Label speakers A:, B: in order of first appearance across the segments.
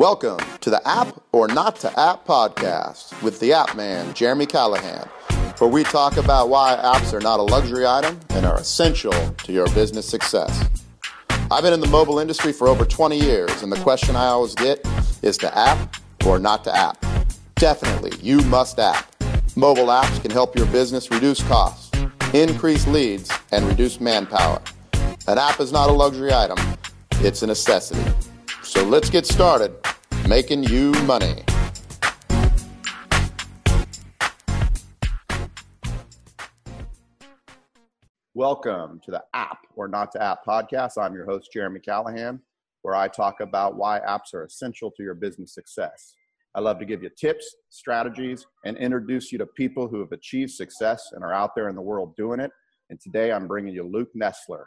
A: Welcome to the App or Not to App podcast with the App Man, Jeremy Callahan, where we talk about why apps are not a luxury item and are essential to your business success. I've been in the mobile industry for over 20 years, and the question I always get is to app or not to app. Definitely, you must app. Mobile apps can help your business reduce costs, increase leads, and reduce manpower. An app is not a luxury item, it's a necessity. So let's get started making you money. Welcome to the App or Not to App podcast. I'm your host, Jeremy Callahan, where I talk about why apps are essential to your business success. I love to give you tips, strategies, and introduce you to people who have achieved success and are out there in the world doing it. And today I'm bringing you Luke Nesler.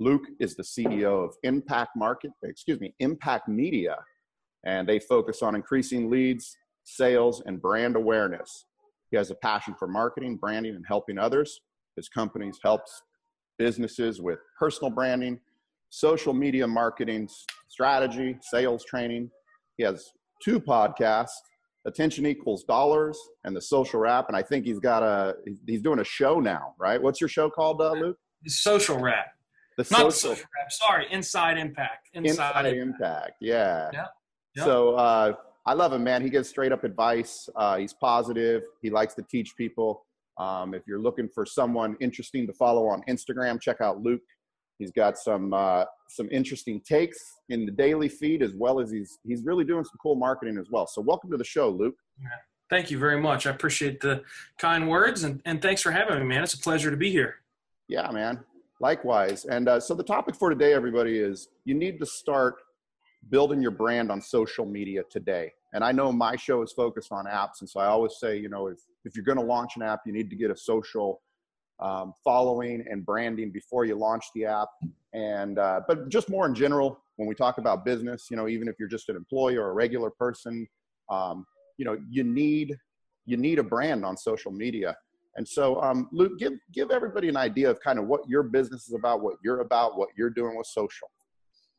A: Luke is the CEO of Impact Market, excuse me, Impact Media, and they focus on increasing leads, sales, and brand awareness. He has a passion for marketing, branding, and helping others. His companies helps businesses with personal branding, social media marketing, strategy, sales training. He has two podcasts, Attention Equals Dollars and the Social Wrap, and I think he's got a he's doing a show now, right? What's your show called, uh, Luke?
B: The Social Wrap.
A: The
B: Not
A: social,
B: the social wrap. Sorry, Inside Impact.
A: inside
B: Impact.
A: impact. Yeah.
B: Yeah. Yep.
A: So uh, I love him, man. He gives straight up advice. Uh, he's positive. He likes to teach people. Um, if you're looking for someone interesting to follow on Instagram, check out Luke. He's got some uh, some interesting takes in the daily feed, as well as he's he's really doing some cool marketing as well. So welcome to the show, Luke.
B: Thank you very much. I appreciate the kind words and, and thanks for having me, man. It's a pleasure to be here.
A: Yeah, man. Likewise. And uh, so the topic for today, everybody, is you need to start building your brand on social media today. And I know my show is focused on apps, and so I always say, you know, if if you're going to launch an app, you need to get a social um, following and branding before you launch the app. And uh, but just more in general, when we talk about business, you know, even if you're just an employee or a regular person, um, you know, you need you need a brand on social media. And so, um, Luke, give give everybody an idea of kind of what your business is about, what you're about, what you're doing with social.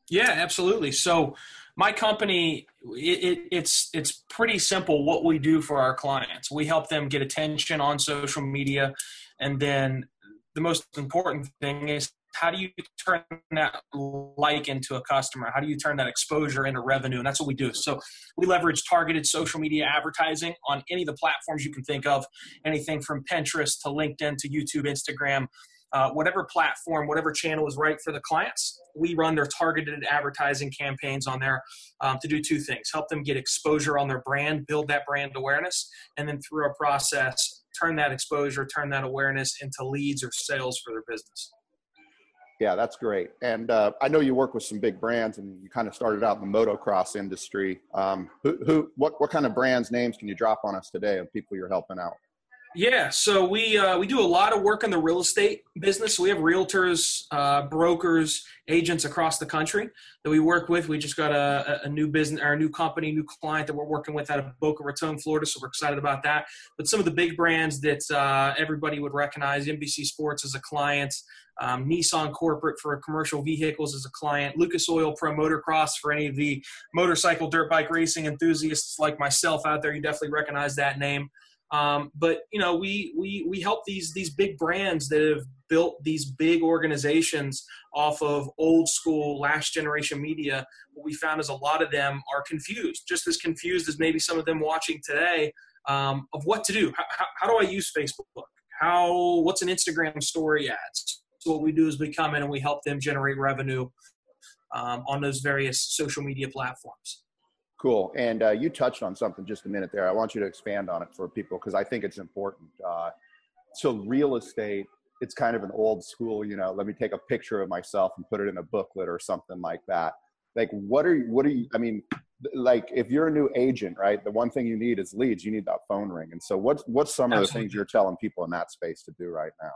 B: Yeah, absolutely. So my company, it, it, it's it's pretty simple what we do for our clients. We help them get attention on social media, and then the most important thing is how do you turn that like into a customer? How do you turn that exposure into revenue? And that's what we do. So we leverage targeted social media advertising on any of the platforms you can think of, anything from Pinterest to LinkedIn to YouTube, Instagram, uh, whatever platform, whatever channel is right for the clients, we run their targeted advertising campaigns on there um, to do two things help them get exposure on their brand, build that brand awareness, and then through a process, turn that exposure, turn that awareness into leads or sales for their business.
A: Yeah, that's great. And uh, I know you work with some big brands, and you kind of started out in the motocross industry. Um, who, who, what, what kind of brands names can you drop on us today of people you're helping out?
B: Yeah, so we uh, we do a lot of work in the real estate business. We have realtors, uh, brokers, agents across the country that we work with. We just got a, a new business, our new company, new client that we're working with out of Boca Raton, Florida. So we're excited about that. But some of the big brands that uh, everybody would recognize: NBC Sports as a client, um, Nissan Corporate for commercial vehicles as a client, Lucas Oil Pro Motocross for any of the motorcycle dirt bike racing enthusiasts like myself out there. You definitely recognize that name. Um, but you know, we we we help these these big brands that have built these big organizations off of old school last generation media. What we found is a lot of them are confused, just as confused as maybe some of them watching today um, of what to do. How, how, how do I use Facebook? How what's an Instagram story ads? So what we do is we come in and we help them generate revenue um, on those various social media platforms.
A: Cool. And uh, you touched on something just a minute there. I want you to expand on it for people because I think it's important. Uh, so, real estate, it's kind of an old school, you know, let me take a picture of myself and put it in a booklet or something like that. Like, what are you, what are you, I mean, like if you're a new agent, right? The one thing you need is leads. You need that phone ring. And so, what's what's some of the things you're telling people in that space to do right now?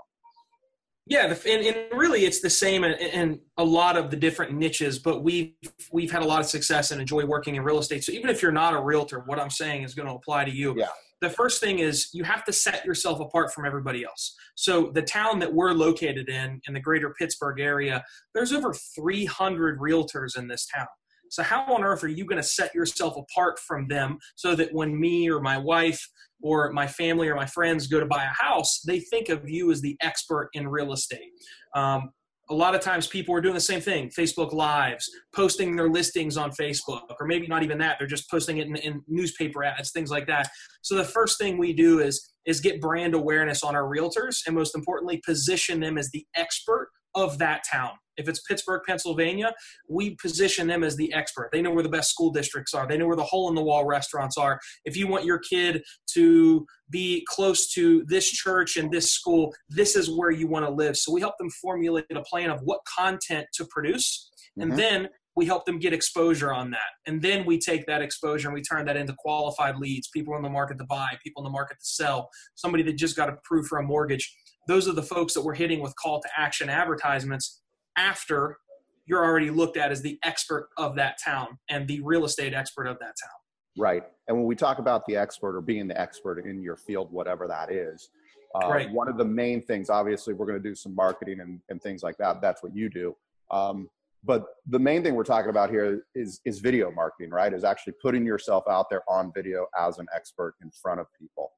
B: Yeah, the, and, and really, it's the same in, in a lot of the different niches. But we've we've had a lot of success and enjoy working in real estate. So even if you're not a realtor, what I'm saying is going to apply to you.
A: Yeah.
B: The first thing is you have to set yourself apart from everybody else. So the town that we're located in, in the greater Pittsburgh area, there's over 300 realtors in this town. So how on earth are you going to set yourself apart from them so that when me or my wife or my family or my friends go to buy a house, they think of you as the expert in real estate? Um, a lot of times people are doing the same thing facebook lives posting their listings on facebook or maybe not even that they're just posting it in, in, newspaper ads things like that so the first thing we do is is get brand awareness on our realtors and most importantly position them as the expert of that town if it's Pittsburgh, Pennsylvania, we position them as the expert. They know where the best school districts are. They know where the hole in the wall restaurants are. If you want your kid to be close to this church and this school, this is where you want to live. So we help them formulate a plan of what content to produce. And mm-hmm. then we help them get exposure on that. And then we take that exposure and we turn that into qualified leads, people in the market to buy, people in the market to sell, somebody that just got approved for a mortgage. Those are the folks that we're hitting with call to action advertisements after you're already looked at as the expert of that town and the real estate expert of that town.
A: Right. And when we talk about the expert or being the expert in your field, whatever that is, uh, right. one of the main things, obviously, we're going to do some marketing and, and things like that. That's what you do. Um, but the main thing we're talking about here is is video marketing, right? Is actually putting yourself out there on video as an expert in front of people.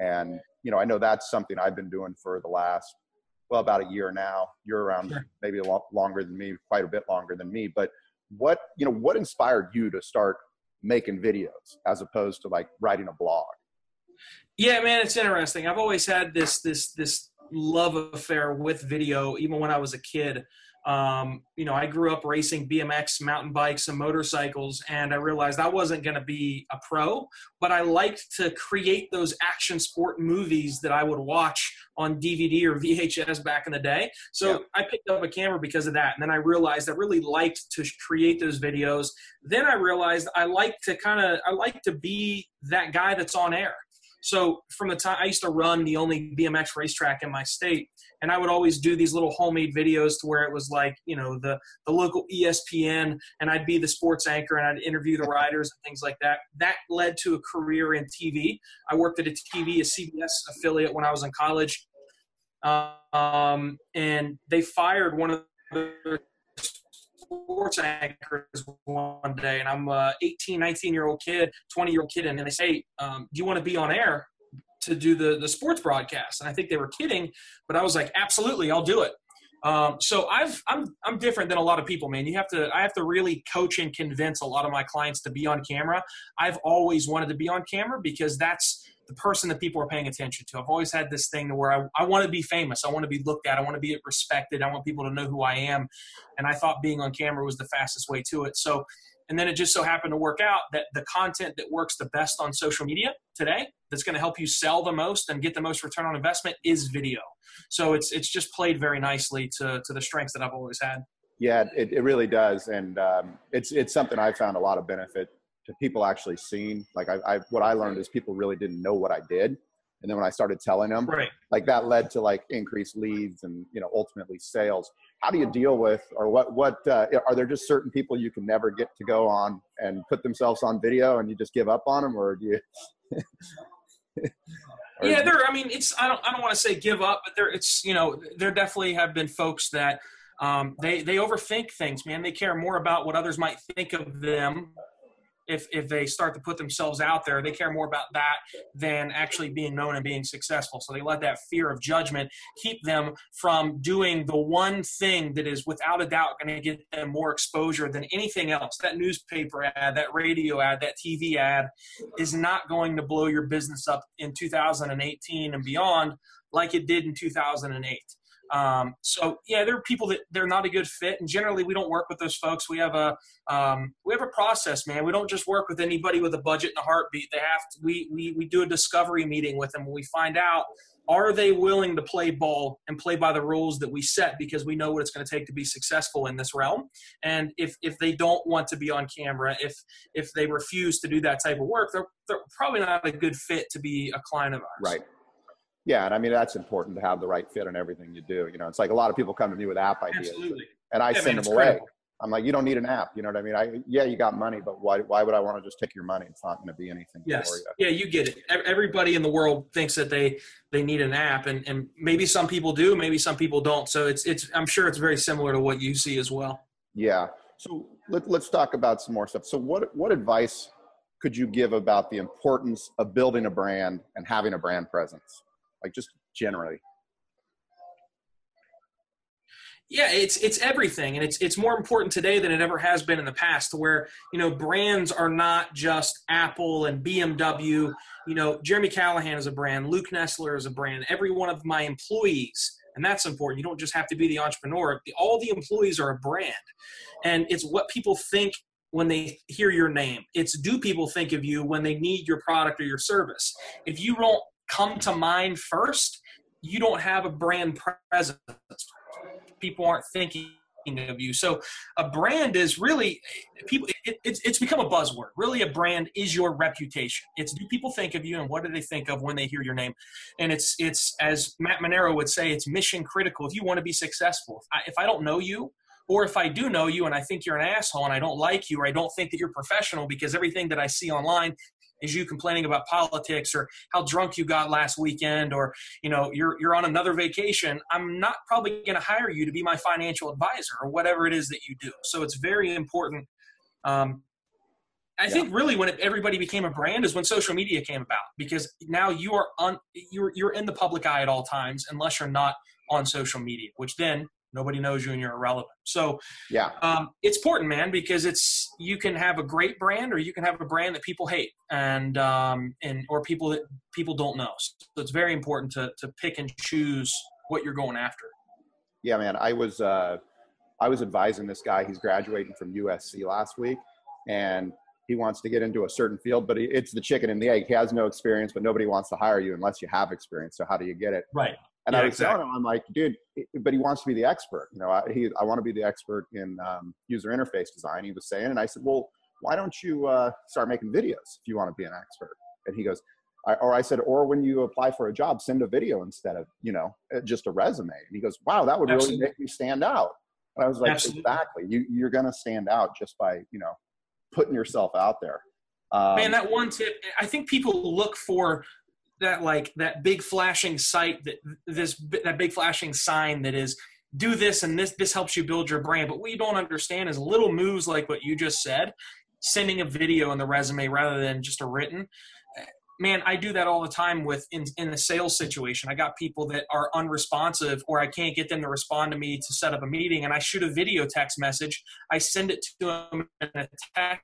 A: And you know, I know that's something I've been doing for the last well about a year now. You're around sure. maybe a lot longer than me, quite a bit longer than me. But what you know, what inspired you to start making videos as opposed to like writing a blog?
B: Yeah, man, it's interesting. I've always had this this this love affair with video, even when I was a kid. Um, you know, I grew up racing BMX, mountain bikes, and motorcycles, and I realized I wasn't going to be a pro, but I liked to create those action sport movies that I would watch on DVD or VHS back in the day. So yeah. I picked up a camera because of that. And then I realized I really liked to create those videos. Then I realized I like to kind of, I like to be that guy that's on air. So from the time I used to run the only BMX racetrack in my state, and I would always do these little homemade videos to where it was like you know the the local ESPN, and I'd be the sports anchor and I'd interview the riders and things like that. That led to a career in TV. I worked at a TV, a CBS affiliate when I was in college, um, and they fired one of the sports anchors one day, and I'm a 18, 19 year old kid, 20 year old kid, and they say, um, "Do you want to be on air to do the the sports broadcast?" And I think they were kidding, but I was like, "Absolutely, I'll do it." Um, so I've I'm I'm different than a lot of people, man. You have to I have to really coach and convince a lot of my clients to be on camera. I've always wanted to be on camera because that's the person that people are paying attention to. I've always had this thing where I, I want to be famous. I want to be looked at. I want to be respected. I want people to know who I am. And I thought being on camera was the fastest way to it. So, and then it just so happened to work out that the content that works the best on social media today, that's going to help you sell the most and get the most return on investment, is video. So it's it's just played very nicely to to the strengths that I've always had.
A: Yeah, it, it really does, and um, it's it's something I've found a lot of benefit to people actually seeing. Like I, I, what I learned is people really didn't know what I did, and then when I started telling them,
B: right.
A: like that led to like increased leads and you know ultimately sales. How do you deal with, or what what uh, are there just certain people you can never get to go on and put themselves on video, and you just give up on them, or do you?
B: yeah, there. I mean, it's. I don't. I don't want to say give up, but there. It's. You know, there definitely have been folks that um, they they overthink things, man. They care more about what others might think of them if if they start to put themselves out there they care more about that than actually being known and being successful. So they let that fear of judgment keep them from doing the one thing that is without a doubt going to get them more exposure than anything else. That newspaper ad that radio ad that tv ad is not going to blow your business up in 2018 and beyond like it did in 2008 um, so yeah, there are people that they're not a good fit, and generally we don't work with those folks. We have a um, we have a process, man. We don't just work with anybody with a budget and a heartbeat. They have to. We we we do a discovery meeting with them. We find out are they willing to play ball and play by the rules that we set because we know what it's going to take to be successful in this realm. And if if they don't want to be on camera, if if they refuse to do that type of work, they're they're probably not a good fit to be a client of ours.
A: Right. Yeah, and I mean that's important to have the right fit in everything you do. You know, it's like a lot of people come to me with app ideas,
B: Absolutely.
A: and I yeah, send man, them away. Critical. I'm like, you don't need an app. You know what I mean? I yeah, you got money, but why why would I want to just take your money? It's not going to be anything
B: yes.
A: for you.
B: Yeah, you get it. Everybody in the world thinks that they they need an app, and and maybe some people do, maybe some people don't. So it's it's I'm sure it's very similar to what you see as well.
A: Yeah. So let, let's talk about some more stuff. So, what what advice could you give about the importance of building a brand and having a brand presence, like just generally?
B: yeah it's it's everything and it's it's more important today than it ever has been in the past where you know brands are not just apple and bmw you know jeremy callahan is a brand luke nesler is a brand every one of my employees and that's important. You don't just have to be the entrepreneur. All the employees are a brand and it's what people think when they hear your name. It's do people think of you when they need your product or your service. If you don't come to mind first you don't have a brand presence people aren't thinking of you. So a brand is really people. It, it's it's become a buzzword. Really, a brand is your reputation. It's do people think of you, and what do they think of when they hear your name? And it's it's as Matt Monero would say, it's mission critical. If you want to be successful, if I, if I don't know you, or if I do know you and I think you're an asshole and I don't like you or I don't think that you're professional because everything that I see online is you complaining about politics or how drunk you got last weekend or you know you're you're on another vacation i'm not probably going to hire you to be my financial advisor or whatever it is that you do so it's very important um, I yeah. think really when it, everybody became a brand is when social media came about because now you are on you're you're in the public eye at all times unless you're not on social media, which then Nobody knows you and you're irrelevant. So
A: yeah,
B: um, it's important, man, because it's you can have a great brand or you can have a brand that people hate and um, and or people that people don't know. So it's very important to to pick and choose what you're going after.
A: Yeah, man. I was uh, I was advising this guy. He's graduating from USC last week, and he wants to get into a certain field, but it's the chicken and the egg. He has no experience, but nobody wants to hire you unless you have experience. So how do you get it?
B: Right.
A: And yeah, I was exactly. telling him, I'm like, dude, but he wants to be the expert. You know, I, he, I want to be the expert in um, user interface design. He was saying, and I said, well, why don't you uh, start making videos if you want to be an expert? And he goes, I, or I said, or when you apply for a job, send a video instead of, you know, uh, just a resume. And he goes, wow, that would Absolutely. really make me stand out. And I was like, Absolutely. exactly. You, you're going to stand out just by, you know, putting yourself out there.
B: Um, Man, that one tip, I think people look for that like that big flashing site that this that big flashing sign that is do this and this this helps you build your brand. But what you don't understand is little moves like what you just said sending a video in the resume rather than just a written eh, man i do that all the time with in, in the sales situation. I got people that are unresponsive or i can't get them to respond to me to set up a meeting and i shoot a video text message i send it to them in a text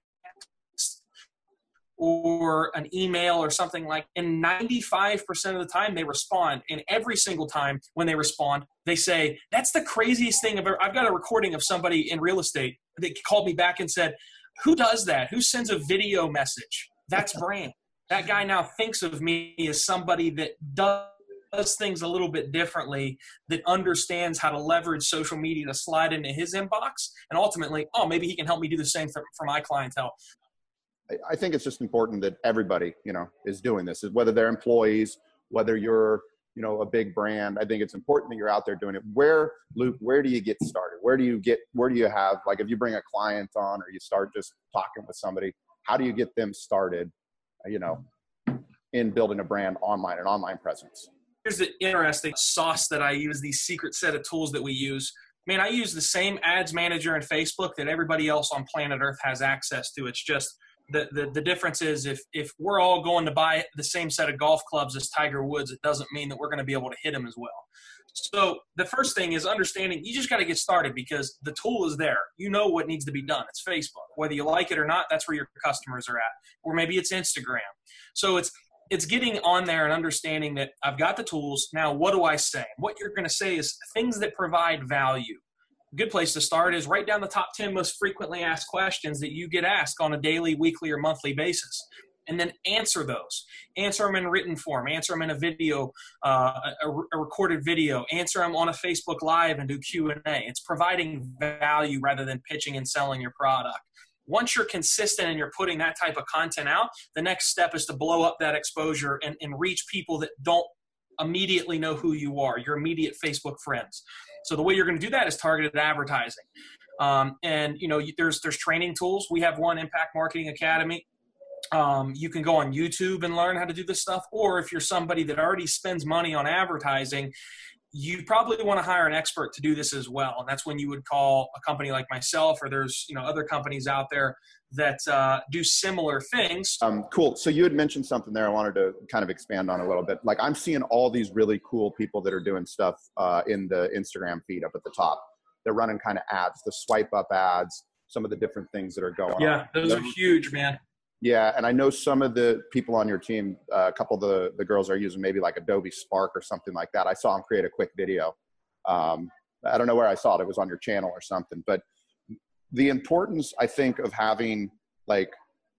B: or an email or something like and 95% of the time they respond. And every single time when they respond they say that's the craziest thing i've ever i've got a recording of somebody in real estate that called me back and said who does that? Who sends a video message that's brand. That guy now thinks of me as somebody that does things a little bit differently that understands how to leverage social media to slide into his inbox and ultimately oh maybe he can help me do the same for, for my clientele
A: I think it's just important that everybody, you know, is doing this. Whether they're employees, whether you're, you know, a big brand. I think it's important that you're out there doing it. Where, Luke, where do you get started? Where do you get? Where do you have like if you bring a client on or you start just talking with somebody? How do you get them started? You know, in building a brand online, and online presence.
B: Here's the interesting sauce that I use. These secret set of tools that we use man, I use the same ads manager in Facebook that everybody else on planet Earth has access to. It's just the, the, the difference is if if we're all going to buy the same set of golf clubs as Tiger Woods, it doesn't mean that we're going to be able to hit him as well. So the first thing is understanding you just got to get started because the tool is there. You know what needs to be done. It's Facebook. Whether you like it or not, that's where your customers are at. Or maybe it's Instagram. So it's it's getting on there and understanding that I've got the tools. Now what do I say? What you're going to say is things that provide value good place to start is write down the top 10 most frequently asked questions that you get asked on a daily, weekly, or monthly basis. And then answer those. Answer them in written form. Answer them in a video, uh, a, a, recorded video. Answer them on a Facebook Live and do Q and A. It's providing value rather than pitching and selling your product. Once you're consistent and you're putting that type of content out, the next step is to blow up that exposure and, and reach people that don't immediately know who you are, your immediate Facebook friends. So the way you're going to do that is targeted advertising. Um, and you know, there's there's training tools. We have one Impact Marketing Academy. Um, you can go on YouTube and learn how to do this stuff. Or if you're somebody that already spends money on advertising, you probably want to hire an expert to do this as well and that's when you would call a company like myself or there's you know other companies out there that uh, do similar things.
A: Um, cool. So you had mentioned something there i wanted to kind of expand on a little bit. Like i'm seeing all these really cool people that are doing stuff uh, in the instagram feed up at the top. They're running kind of ads the swipe up ads some of the different things that are going
B: yeah
A: on.
B: those are huge man
A: yeah, and I know some of the people on your team, uh, a couple of the, the girls are using maybe like Adobe Spark or something like that. I saw them create a quick video. Um, I don't know where I saw it. It was on your channel or something. But the importance, I think, of having like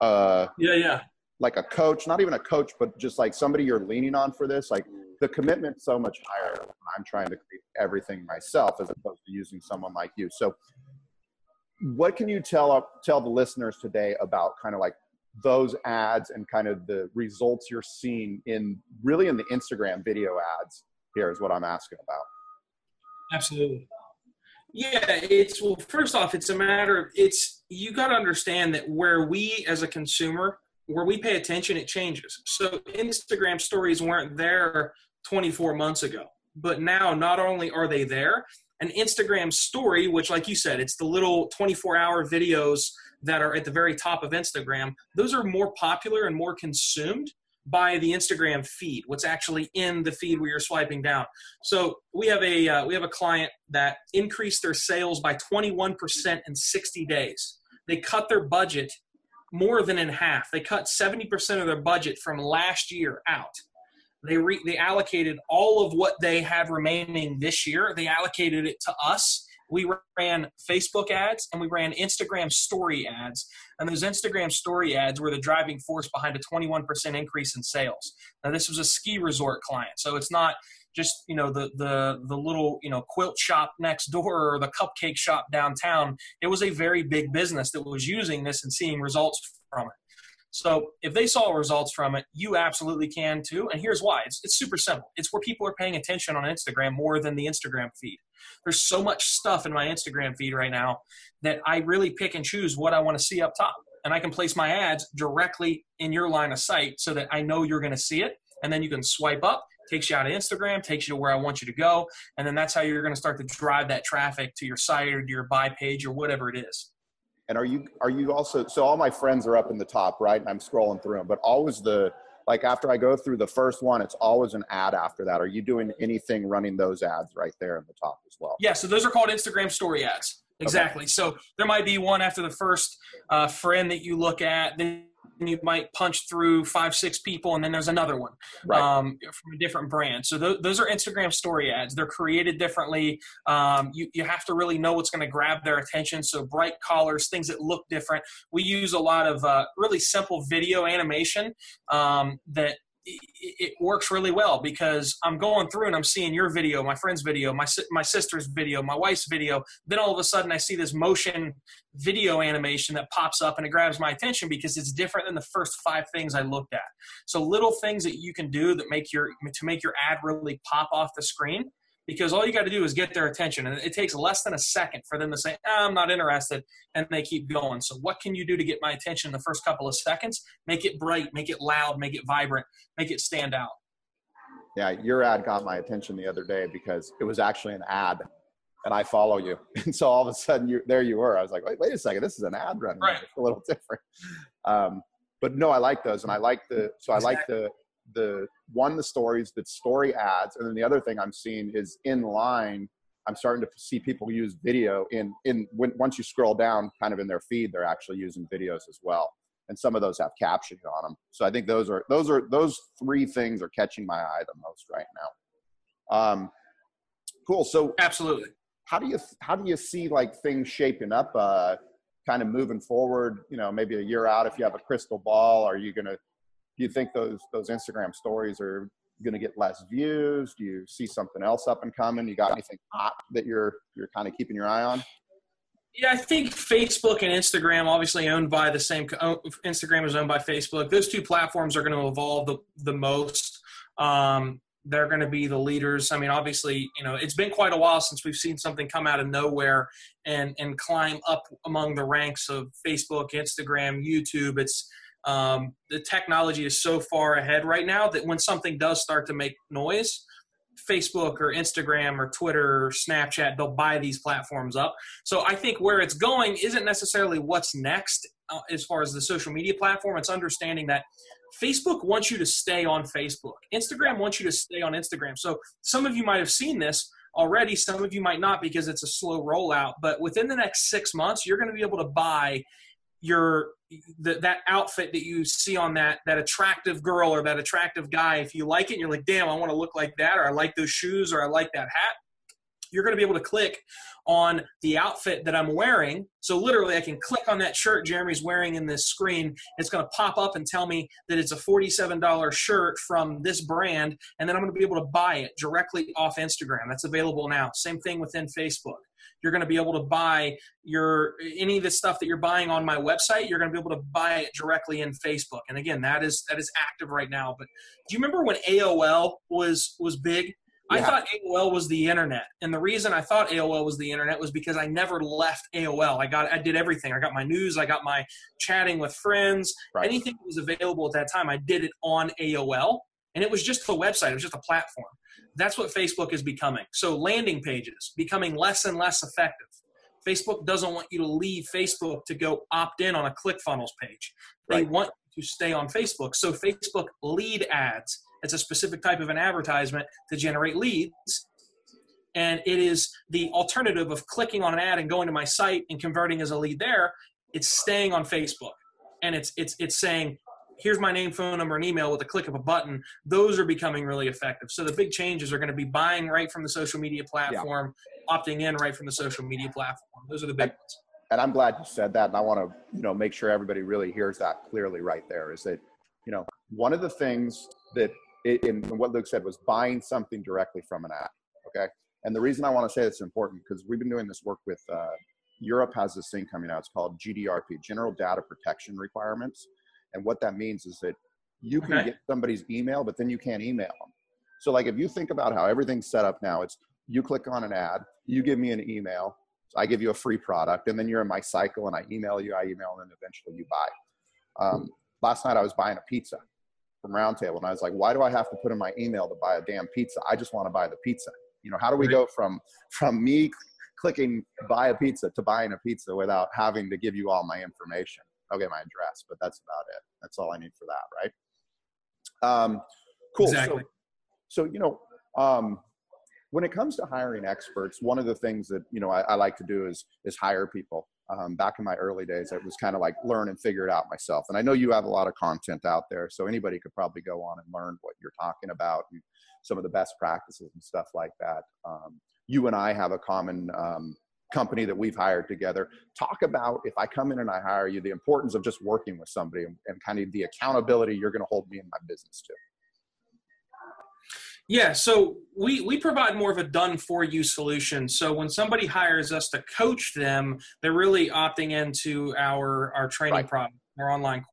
A: uh
B: yeah yeah
A: like a coach, not even a coach, but just like somebody you're leaning on for this, like the commitment so much higher when I'm trying to create everything myself as opposed to using someone like you. So what can you tell tell the listeners today about kind of like those ads and kind of the results you're seeing in really in the Instagram video ads here is what I'm asking about.
B: Absolutely. Yeah, it's well first off it's a matter of it's you got to understand that where we as a consumer where we pay attention it changes. So Instagram stories weren't there 24 months ago. But now not only are they there, an Instagram story, which, like you said, it's the little 24 hour videos that are at the very top of Instagram, those are more popular and more consumed by the Instagram feed. What's actually in the feed where you're swiping down. So we have a uh, we have a client that increased their sales by 21% in 60 days. They cut their budget more than in half. They cut 70% of their budget from last year out they re, they allocated all of what they had remaining this year. They allocated it to us. We ran Facebook ads and we ran Instagram story ads. And those Instagram story ads were the driving force behind a 21% increase in sales. Now this was a ski resort client, so it's not just you know the the the little you know quilt shop next door or the cupcake shop downtown. It was a very big business that was using this and seeing results from it. So if they saw results from it, you absolutely can too. And here's why it's, it's super simple it's where people are paying attention on Instagram more than the Instagram feed. There's so much stuff in my Instagram feed right now that I really pick and choose what I want to see up top. And I can place my ads directly in your line of sight so that I know you're going to see it. And then you can swipe up, takes you out of Instagram, takes you to where I want you to go. And then that's how you're going to start to drive that traffic to your site or to your buy page or whatever it is.
A: And are you are you also so all my friends are up in the top right, and I'm scrolling through them, but always the like after I go through the first one, it's always an ad after that. Are you doing anything running those ads right there in the top as well?
B: Yeah, so those are called Instagram story ads. Exactly. Okay. So there might be one after the first uh, friend that you look at. Then you might punch through five, six people, and then there's another one right. um, from a different brand. So th- those are Instagram story ads. They're created differently. Um, you, you have to really know what's going to grab their attention. So bright colors, things that look different. We use a lot of uh, really simple video animation um, that it works really well because I'm going through and I'm seeing your video, my friend's video, my my sister's video, my wife's video. Then all of a sudden, I see this motion video animation that pops up and it grabs my attention because it's different than the first five things I looked at. So little things that you can do that make your to make your ad really pop off the screen because all you got to do is get their attention and it takes less than a second for them to say ah, i'm not interested and they keep going. So what can you do to get my attention in the first couple of seconds? Make it bright make it loud make it vibrant make it stand out.
A: Yeah your ad got my attention the other day because it was actually an ad and i follow you. And so all of a sudden you there you were. I was like wait, wait a second this is an ad running.
B: Right.
A: it's a little different. Um, but no i like those and i like the so i like the the one the stories that story ads and then the other thing i'm seeing is in line i'm starting to see people use video in in when once you scroll down kind of in their feed they're actually using videos as well. And some of those have captioning on them so i think those are those are those three things are catching my eye the most right now. Um cool. So
B: absolutely.
A: how do you how do you see like things shaping up uh kind of moving forward? You know maybe a year out if you have a crystal ball are you going to do you think those those Instagram stories are going to get less views? Do you see something else up and coming? You got anything hot that you're you're kind of keeping your eye on?
B: Yeah, I think Facebook and Instagram, obviously owned by the same. Instagram is owned by Facebook. Those two platforms are going to evolve the the most. Um, they're going to be the leaders. I mean, obviously, you know, it's been quite a while since we've seen something come out of nowhere and and climb up among the ranks of Facebook, Instagram, YouTube. It's um, the technology is so far ahead right now that when something does start to make noise, Facebook or Instagram or Twitter or Snapchat, they'll buy these platforms up. So I think where it's going isn't necessarily what's next uh, as far as the social media platform. It's understanding that Facebook wants you to stay on Facebook. Instagram wants you to stay on Instagram. So some of you might have seen this already. Some of you might not because it's a slow rollout. But within the next six months, you're going to be able to buy your the, that outfit that you see on that that attractive girl or that attractive guy. If you like it, you're like, damn, I want to look like that, or I like those shoes, or I like that hat. You're going to be able to click on the outfit that I'm wearing. So literally, I can click on that shirt Jeremy's wearing in this screen. It's going to pop up and tell me that it's a $47 shirt from this brand, and then I'm going to be able to buy it directly off Instagram. That's available now. Same thing within Facebook. You're going to be able to buy your any of the stuff that you're buying on my website. You're going to be able to buy it directly in Facebook. And again, that is that is active right now. But do you remember when AOL was was big? I thought AOL was the internet, and the reason I thought AOL was the internet was because I never left AOL. I got, I did everything. I got my news, I got my chatting with friends, right. anything that was available at that time. I did it on AOL, and it was just a website. It was just a platform. That's what Facebook is becoming. So landing pages becoming less and less effective. Facebook doesn't want you to leave Facebook to go opt in on a ClickFunnels page. They right. want to stay on Facebook. So Facebook lead ads it's a specific type of an advertisement to generate leads. And it is the alternative of clicking on an ad and going to my site and converting as a lead there. It's staying on Facebook. And it's it's it's saying, here's my name, phone number, and email with a click of a button. Those are becoming really effective. So the big changes are going to be buying right from the social media platform, yeah. opting in right from the social media platform. Those are the big and, ones.
A: And I'm glad you said that. And I want to, you know, make sure everybody really hears that clearly right there is that, you know, one of the things that it, in what Luke said was buying something directly from an app. Okay. And the reason I want to say it's important because we've been doing this work with uh, Europe has this thing coming out. It's called GDRP, General Data Protection Requirements. And what that means is that you can okay. get somebody's email, but then you can't email them. So, like, if you think about how everything's set up now, it's you click on an ad, you give me an email, I give you a free product, and then you're in my cycle, and I email you, I email, and then eventually you buy. Um, last night I was buying a pizza, from Roundtable, and I was like, why do I have to put in my email to buy a damn pizza? I just want to buy the pizza. You know, how do we go from from me clicking buy a pizza to buying a pizza without having to give you all my information? Okay, my address, but that's about it. That's all I need for that, right? Um, cool.
B: Exactly.
A: So, so you know, um, when it comes to hiring experts, one of the things that you know I, I like to do is is hire people um, back in my early days, it was kind of like learn and figure it out myself. And I know you have a lot of content out there, so anybody could probably go on and learn what you're talking about and some of the best practices and stuff like that. Um, you and I have a common um, company that we've hired together. Talk about if I come in and I hire you, the importance of just working with somebody and, and kind of the accountability you're going to hold me in my business to.
B: Yeah, so we we provide more of a done for you solution. So when somebody hires us to coach them, they're really opting into our our training right. product, our online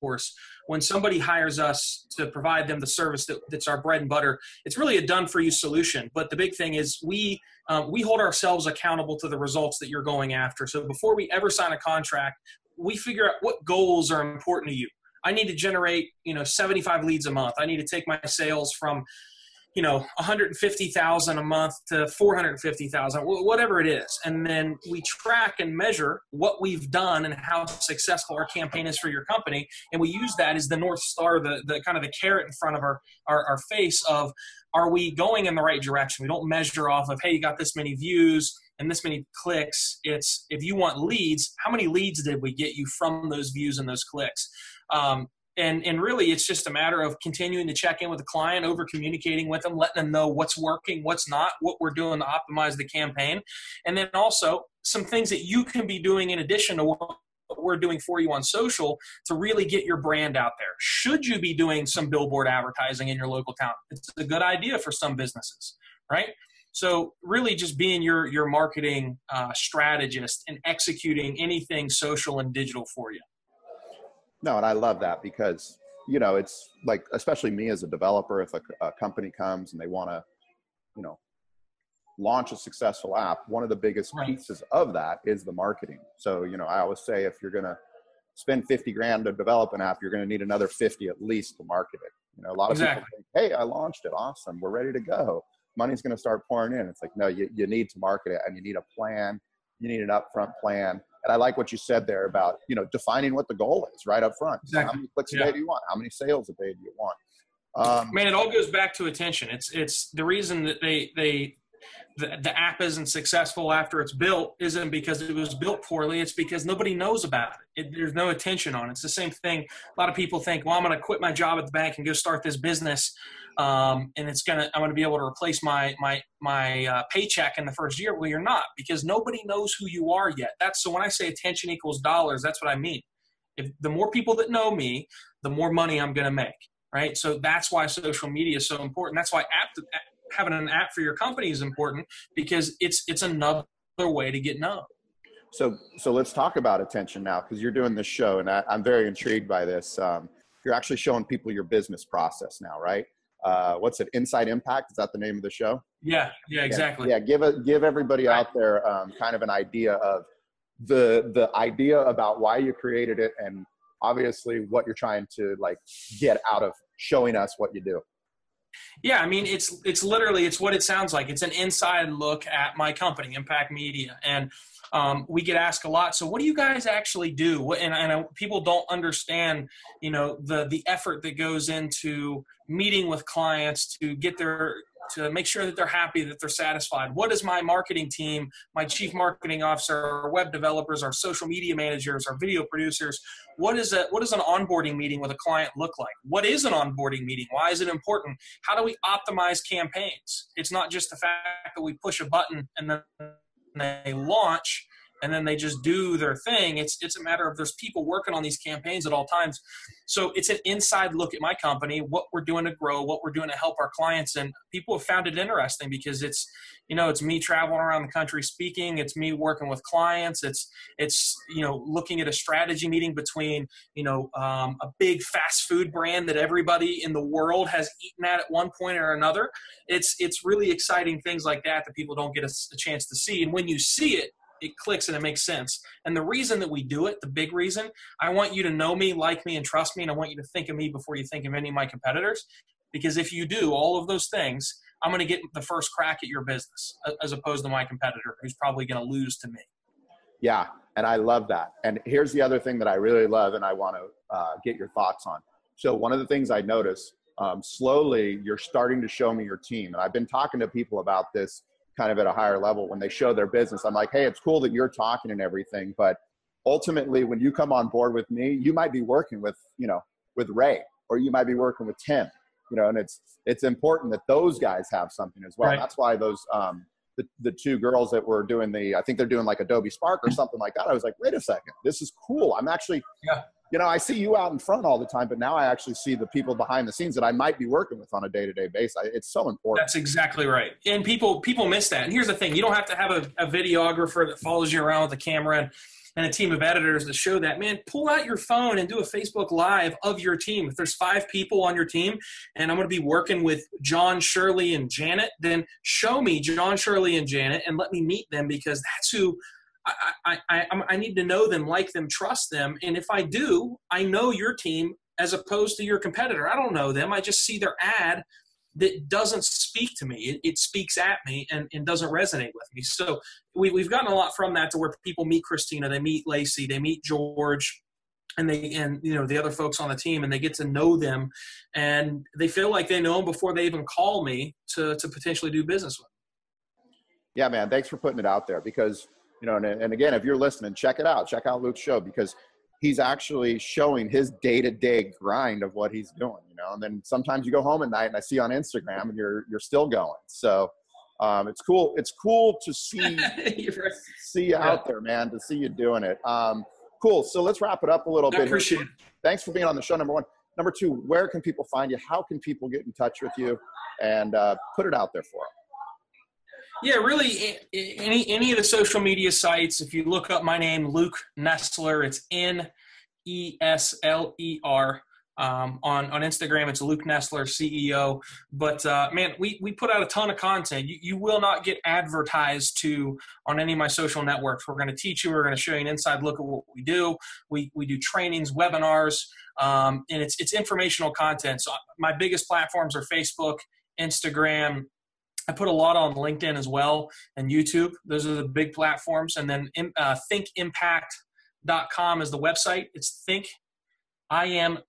B: course. When somebody hires us to provide them the service that, that's our bread and butter, it's really a done for you solution. But the big thing is we um, we hold ourselves accountable to the results that you're going after. So before we ever sign a contract, we figure out what goals are important to you I need to generate, you know, 75 leads a month. I need to take my sales from, you know, 150,000 a month to 450,000, whatever it is. And then we track and measure what we've done and how successful our campaign is for your company. And we use that as the North Star, the, the kind of the carrot in front of our, our, our face of, are we going in the right direction? We don't measure off of, hey, you got this many views and this many clicks. It's if you want leads, how many leads did we get you from those views and those clicks? Um, and and really it's just a matter of continuing to check in with the client over communicating with them letting them know what's working what's not what we're doing to optimize the campaign. And then also some things that you can be doing in addition to what we're doing for you on social to really get your brand out there. Should you be doing some billboard advertising in your local town? It's a good idea for some businesses right? So really just being your your marketing uh, strategist and executing anything social and digital for you
A: no, and I love that because you know it's like especially me as a developer, if a, a company comes and they want to, you know, launch a successful app, one of the biggest right. pieces of that is the marketing. So you know, I always say if you're gonna spend 50 grand to develop an app, you're gonna need another 50 at least to market it. You know, a lot of
B: exactly.
A: people think, "Hey, I launched it. Awesome. We're ready to go. Money's going to start pouring in." It's like, no, you you need to market it, and you need a plan. You need an upfront plan. And I like what you said there about you know defining what the goal is right up front.
B: Exactly.
A: How many clicks
B: Yeah.
A: a day do you want? How many sales a day do you want? Um,
B: Man, it all goes back to attention. It's it's the reason that they they the, the app isn't successful after it's built isn't because it was built poorly. It's because nobody knows about it. it there's no attention on it. It's the same thing. A lot of people think, well, I'm going to quit my job at the bank and go start this business, um, and it's gonna I'm going to be able to replace my my my uh, paycheck in the first year. Well, you're not because nobody knows who you are yet. That's so when I say attention equals dollars, that's what I mean. If the more people that know me, the more money I'm going to make right? So that's why social media is so important. That's why app, having an app for your company is important because it's it's another way to get known.
A: So, so let's talk about attention now because you're doing this show, and I, I'm very intrigued by this. Um, you're actually showing people your business process now, right? Uh, what's it? Inside Impact is that the name of the show?
B: Yeah, yeah, exactly.
A: Yeah, yeah give a, give everybody out there um, kind of an idea of the the idea about why you created it, and obviously what you're trying to like get out of showing us what you do.
B: Yeah, I mean it's it's literally it's what it sounds like. It's an inside look at my company, Impact Media, and um, we get asked a lot. So, what do you guys actually do? What, and, and people don't understand, you know, the the effort that goes into meeting with clients to get their to make sure that they're happy, that they're satisfied. What is my marketing team, my chief marketing officer, our web developers, our social media managers, our video producers? What is a what does an onboarding meeting with a client look like? What is an onboarding meeting? Why is it important? How do we optimize campaigns? It's not just the fact that we push a button and then they launch and then they just do their thing. It's it's a matter of there's people working on these campaigns at all times. So it's an inside look at my company, what we're doing to grow, what we're doing to help our clients, and people have found it interesting because it's you know it's me traveling around the country speaking, it's me working with clients, it's it's you know looking at a strategy meeting between you know um, a big fast food brand that everybody in the world has eaten at at one point or another. It's it's really exciting things like that that people don't get a, a chance to see, and when you see it it clicks and it makes sense. And the reason that we do it, the big reason, I want you to know me, like me, and trust me, and I want you to think of me before you think of any of my competitors. Because if you do all of those things, I'm going to get the first crack at your business as opposed to my competitor who's probably going to lose to me.
A: Yeah, and I love that. And here's the other thing that I really love, and I want to uh, get your thoughts on. So one of the things I notice um, slowly, you're starting to show me your team, and I've been talking to people about this kind of at a higher level when they show their business. I'm like, hey, it's cool that you're talking and everything, but ultimately, when you come on board with me, you might be working with you know with Ray, or you might be working with Tim. You know, and it's it's important that those guys have something as well.
B: Right.
A: That's why those um, the, the two girls that were doing the I think they're doing like Adobe Spark or something like that. I was like, wait a second, this is cool. I'm actually
B: Yeah.
A: You know, I see you out in front all the time, but now I actually see the people behind the scenes that I might be working with on a day to day basis. It's so important.
B: That's exactly right. And people people miss that. And here's the thing: you don't have to have a, a videographer that follows you around with a camera and, and a team of editors to show that. Man, pull out your phone and do a Facebook Live of your team. If there's five people on your team, and I'm going to be working with John, Shirley, and Janet, then show me John, Shirley, and Janet, and let me meet them because that's who. I, I, I, I need to know them, like them, trust them. And if I do, I know your team as opposed to your competitor. I don't know them. I just see their ad that doesn't speak to me. It, it speaks at me and, and doesn't resonate with me. So we, we've gotten a lot from that to where people meet Christina, they meet Lacey, they meet George, and they and you know the other folks on the team, and they get to know them, and they feel like they know them before they even call me to to potentially do business with.
A: Yeah, man. Thanks for putting it out there because, you know, and, and again, if you're listening, check it out. Check out Luke's show because he's actually showing his day to day grind of what he's doing, you know, and then sometimes you go home at night and I see on Instagram and you're, you're still going. So, um, it's cool. It's cool to see,
B: right.
A: see you out there, man, to see you doing it. Um, cool. So let's wrap it up a little
B: I
A: bit.
B: appreciate it.
A: Thanks for being on the show. Number one, number two, where can people find you? How can people get in touch with you and, uh, put it out there for them?
B: Yeah, really, any any of the social media sites. If you look up my name, Luke Nesler, it's N E S L E R. Um, on on Instagram, it's Luke Nesler, CEO. But uh, man, we we put out a ton of content. You, you will not get advertised to on any of my social networks. We're going to teach you. We're going to show you an inside look at what we do. We we do trainings, webinars. um, and it's it's informational content. So my biggest platforms are Facebook, Instagram. I put a lot on LinkedIn as well and YouTube. Those are the big platforms. And then uh, thinkimpakt.com is the website. It's think, I-M-P-A-K-T.com.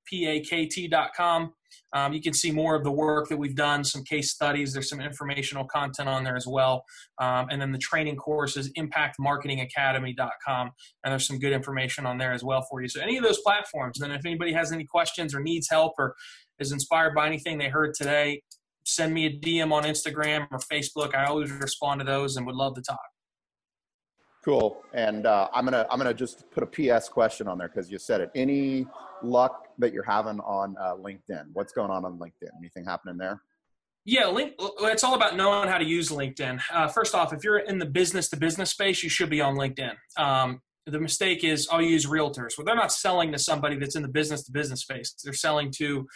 B: Um, you can see more of the work that we've done, some case studies. There's some informational content on there as well. Um, and then the training course is impactmarketingacademy.com. And there's some good information on there as well for you. So any of those platforms. Then if anybody has any questions or needs help or is inspired by anything they heard today, send me a DM on Instagram or Facebook. I always respond to those and would love to talk.
A: Cool. And uh, I'm gonna I'm gonna just put a PS question on there because you said it. Any luck that you're having on uh, LinkedIn? What's going on on LinkedIn? Anything happening there?
B: Yeah, link, it's all about knowing how to use LinkedIn. Uh, first off, if you're in the business to business space, you should be on LinkedIn. Um, the mistake is I'll use realtors. Well, they're not selling to somebody that's in the business to business space. They're selling to,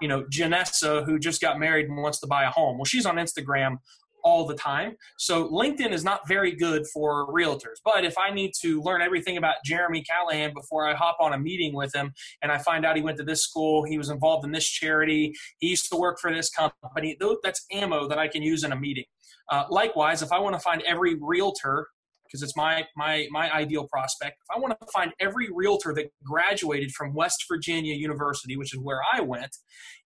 B: you know, Janessa who just got married and wants to buy a home. Well, she's on Instagram all the time. So LinkedIn is not very good for realtors. But if I need to learn everything about Jeremy Callahan before I hop on a meeting with him and I find out he went to this school, he was involved in this charity, he used to work for this company, that's ammo that I can use in a meeting. Uh, likewise, if I want to find every realtor because it's my my my ideal prospect. If I want to find every realtor that graduated from West Virginia University, which is where I went,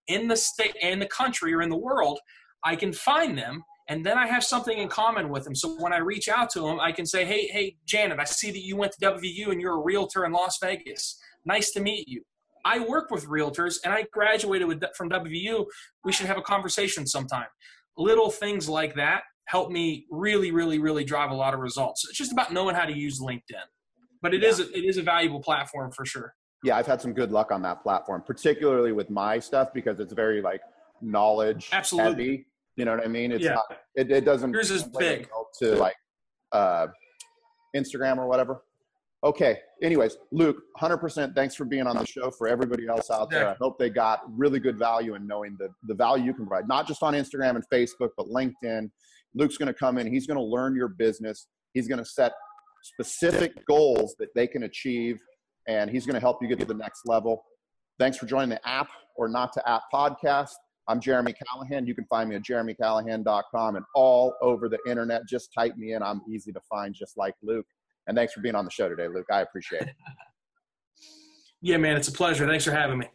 B: in the state in the country or in the world, I can find them and then I have something in common with them. So when I reach out to them, I can say, "Hey, hey, Janet, I see that you went to WVU and you're a realtor in Las Vegas. Nice to meet you. I work with realtors and I graduated with from WVU. We should have a conversation sometime." Little things like that help me really, really, really drive a lot of results. It's just about knowing how to use LinkedIn, but it yeah. is a, it is a valuable platform for sure.
A: Yeah, I've had some good luck on that platform, particularly with my stuff because it's very like knowledge
B: Absolutely.
A: heavy you know what I mean? It's yeah. not. It, it doesn't.
B: Yours is big
A: to like uh, Instagram or whatever. Okay. Anyways, Luke, 100% thanks for being on the show. For everybody else out there, I hope they got really good value in knowing the, the value you can provide, not just on Instagram and Facebook, but LinkedIn. Luke's going to come in. He's going to learn your business. He's going to set specific goals that they can achieve, and he's going to help you get to the next level. Thanks for joining the App or Not to App podcast. I'm Jeremy Callahan. You can find me at jeremycallahan.com and all over the internet. Just type me in. I'm easy to find, just like Luke. And thanks for being on the show today, Luke. I appreciate it.
B: yeah, man, it's a pleasure. Thanks for having me.